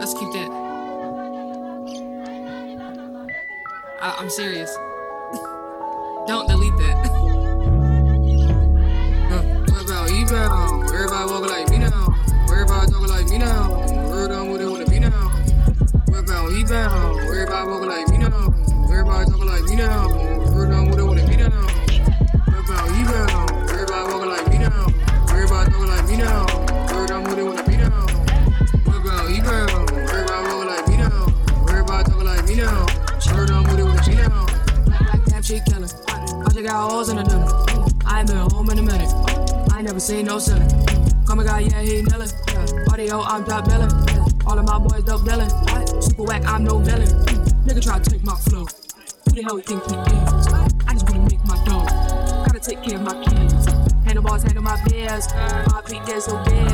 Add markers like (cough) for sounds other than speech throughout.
Let's keep that. I, I'm serious. (laughs) Don't delete that. (laughs) What about E-bound? Everybody walking like me now. Everybody talking like me now. Word on what they wanna be now. What about E-bound? Everybody walking like me now. Everybody talking like me now. Got holes in the. I ain't been home in a minute. I ain't never seen no sinner. Come guy, yeah, he nailin'. Yeah. Oh, Audio, I'm top billin'. Yeah. All of my boys dope dealin'. Super whack, I'm no villain. Nigga try to take my flow. Who the hell you think he is? I just wanna make my dough. Gotta take care of my kids. Handle bars, handle my beers. My peak get so big.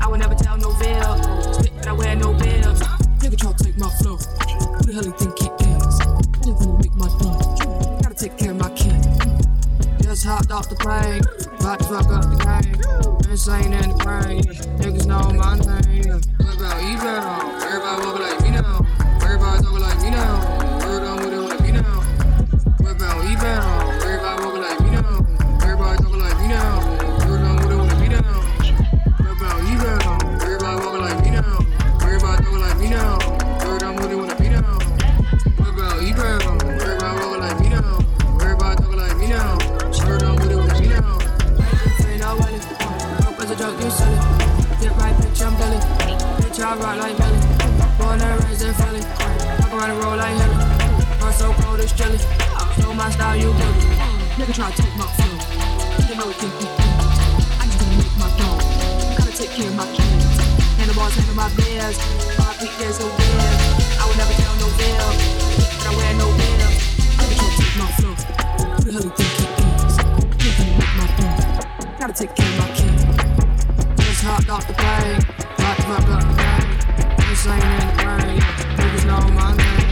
I will never tell no veil. Spit, but I wear no bibs. Nigga try to take my flow. Who the hell you think off the plane, about to fuck up the game. Insane in the brain, niggas know my name. Cold. Know my style, you it. Nigga try to take my flow. You know you think. I just wanna make my dough. Gotta take care of my kids. Handle bars, handle my beers. My peak is so big. I would never tell no veil. But I wear no veil. Nigga try to take my flow. Who the hell you think he is? You gonna make my dough. Gotta take care of my kids. Just hopped off the plane. To fuck up the game. Insane in the brain. Niggas know my name.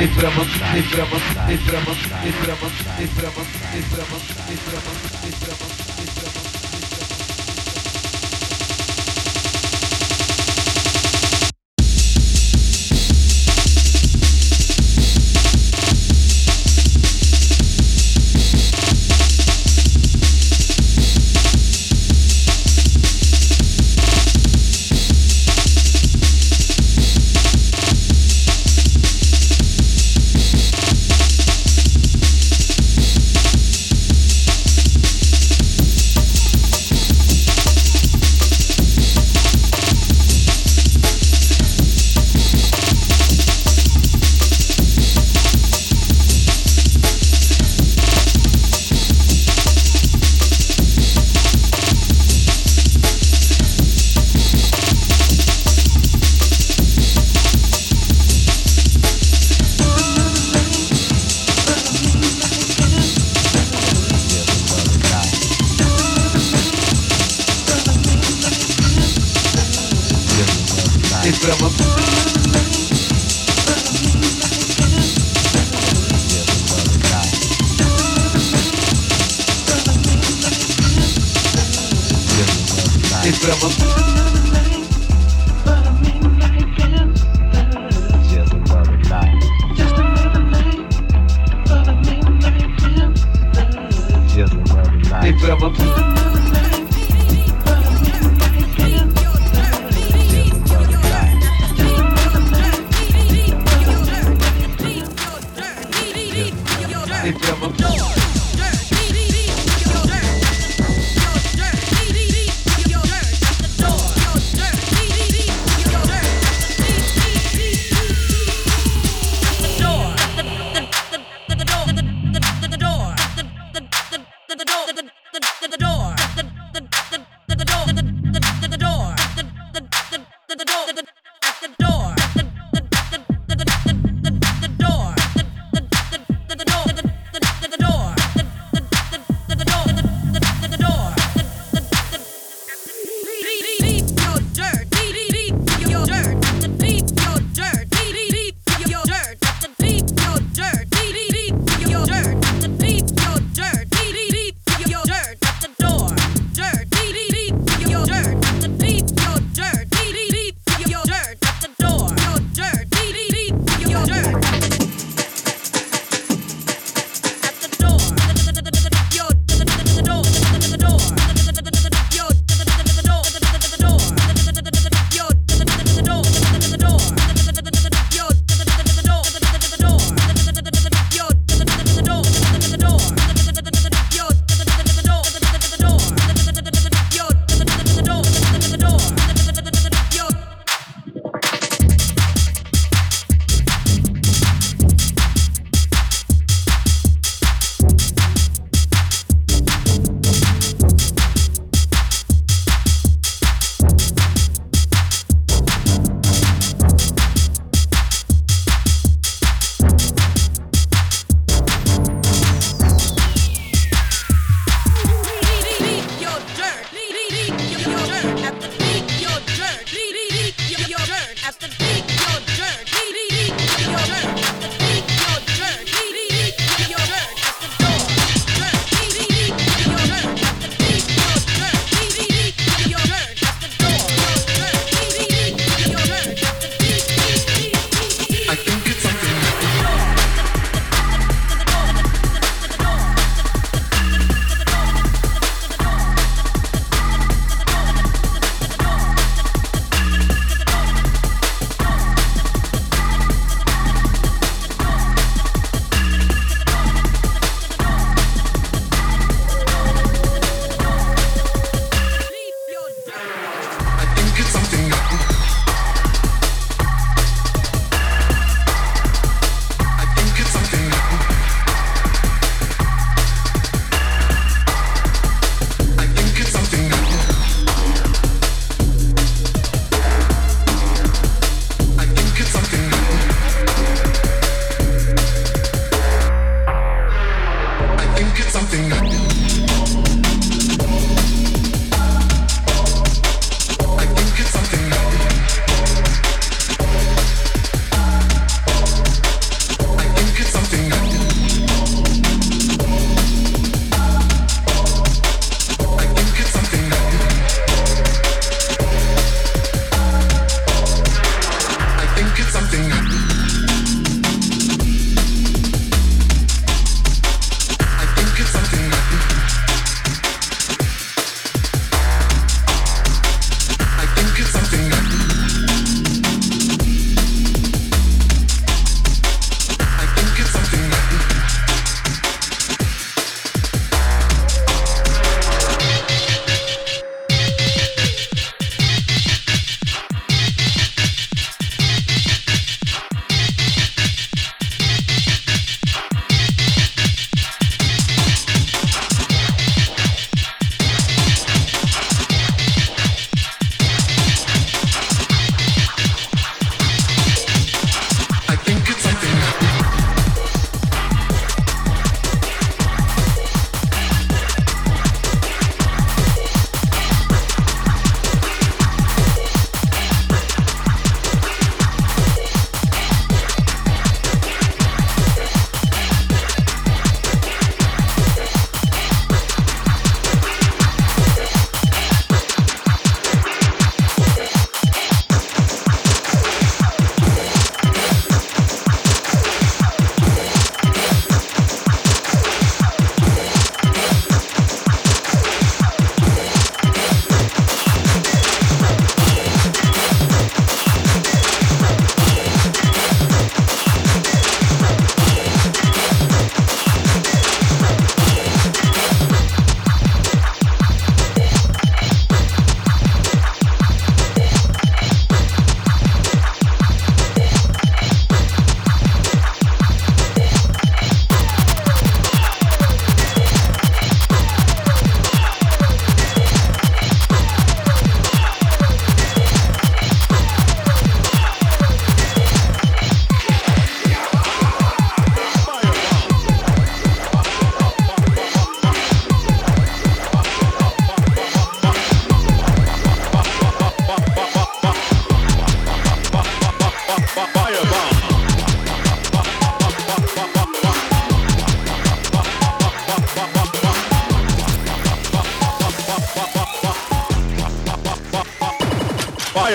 Entramos, entramos, entramos, entramos, entramos, entramos, entramos, entramos, entramos. York.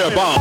Firebomb.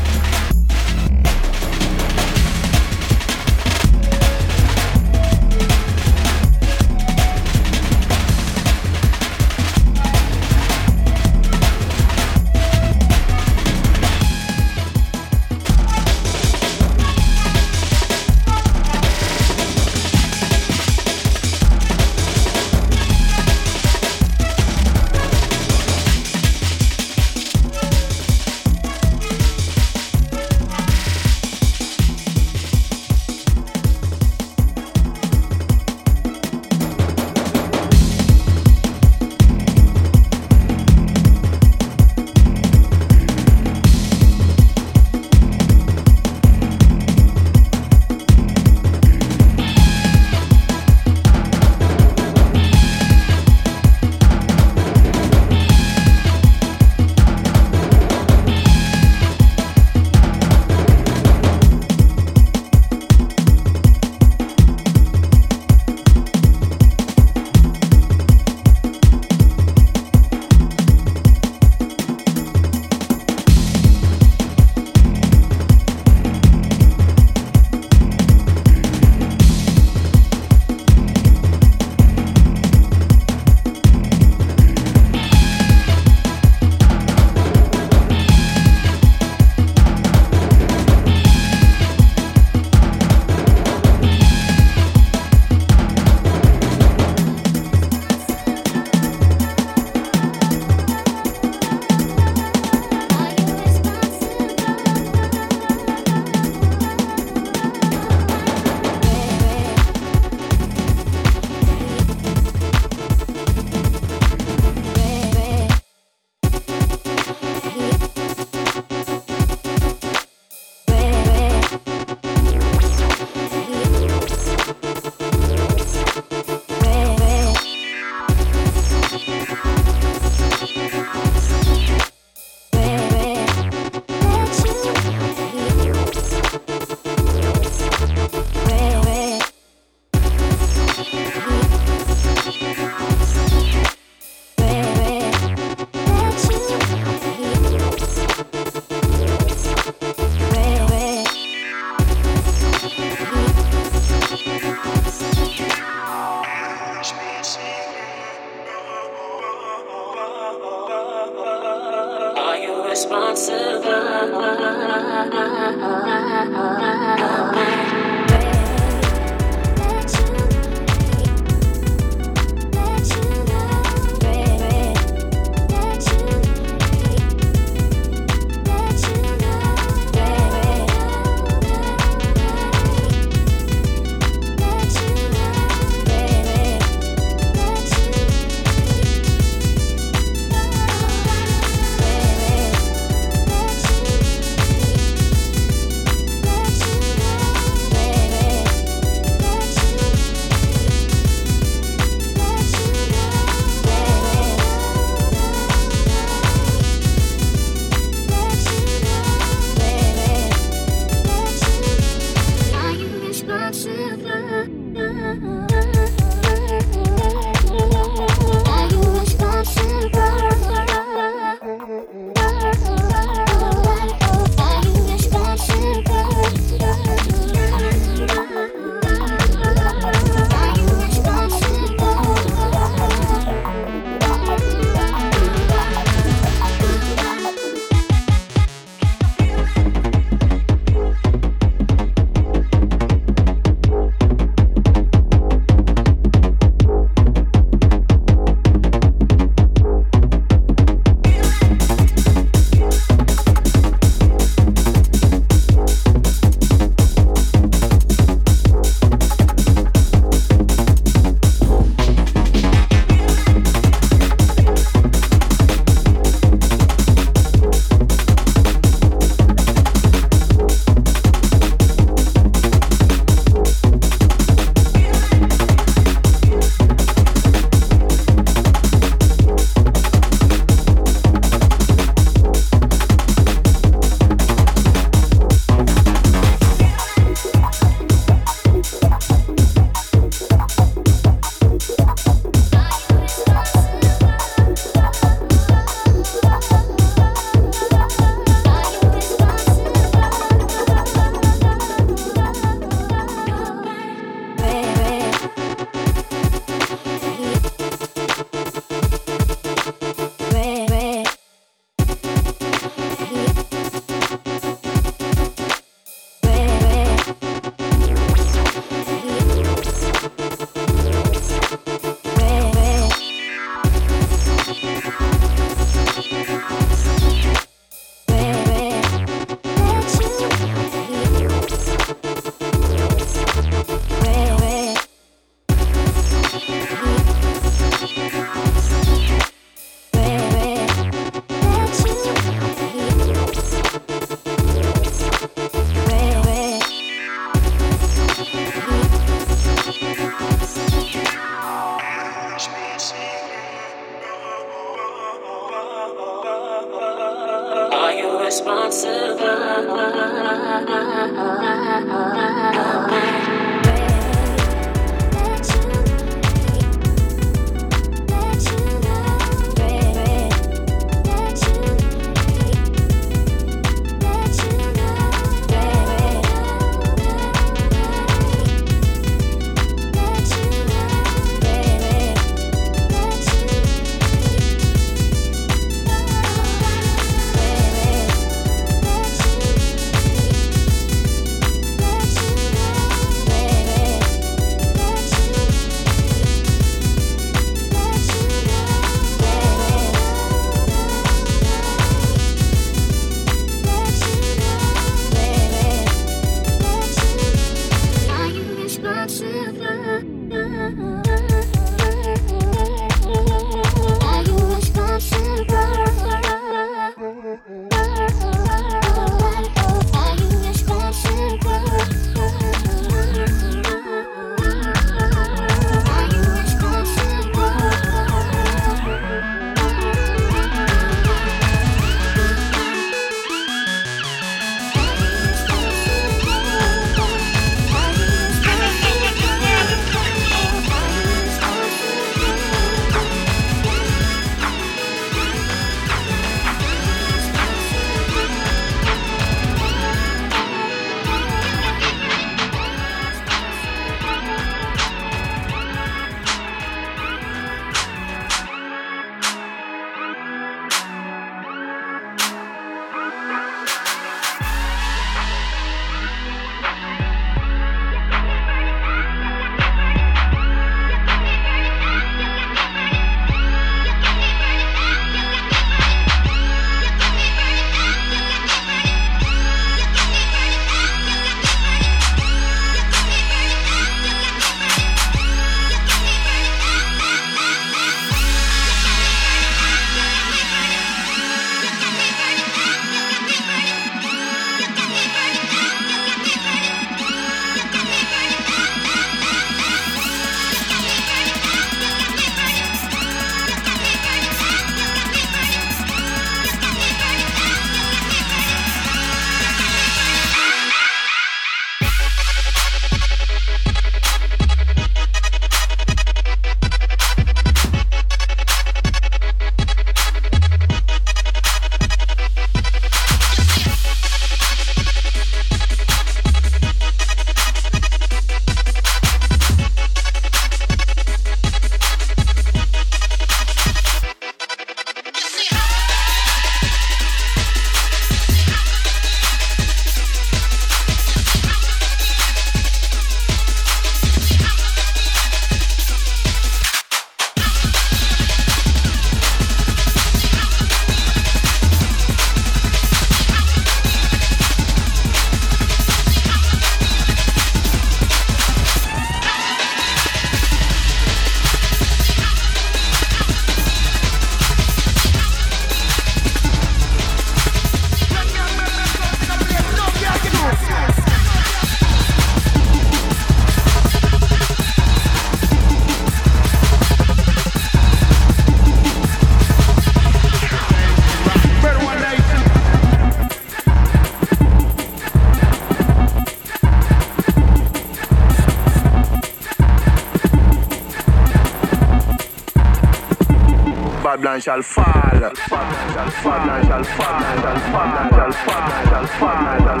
financial fall. Financial financial financial financial financial financial financial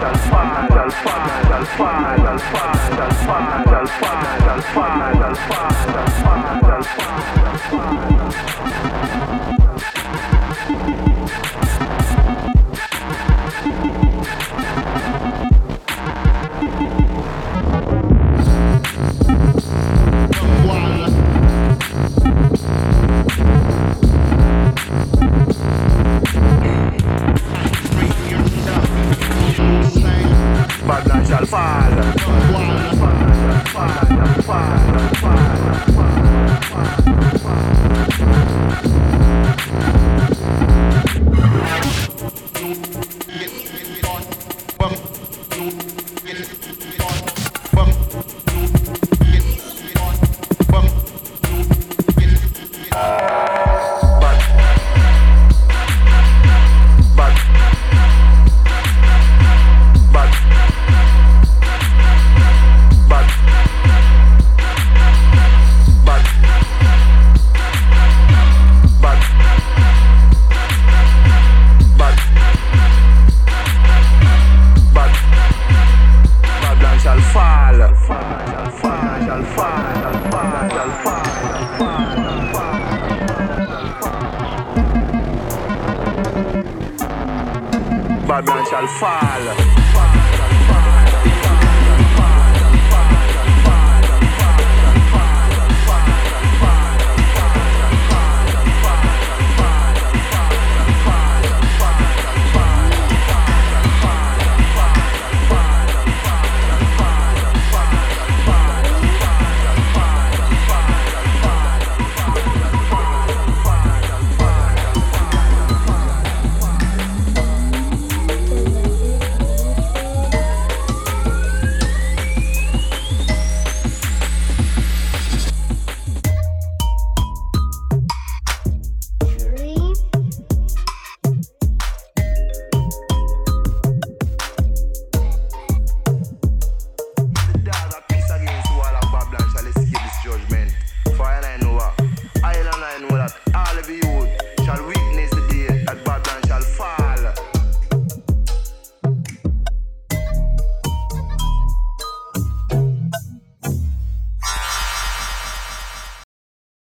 financial financial financial financial financial financial financial financial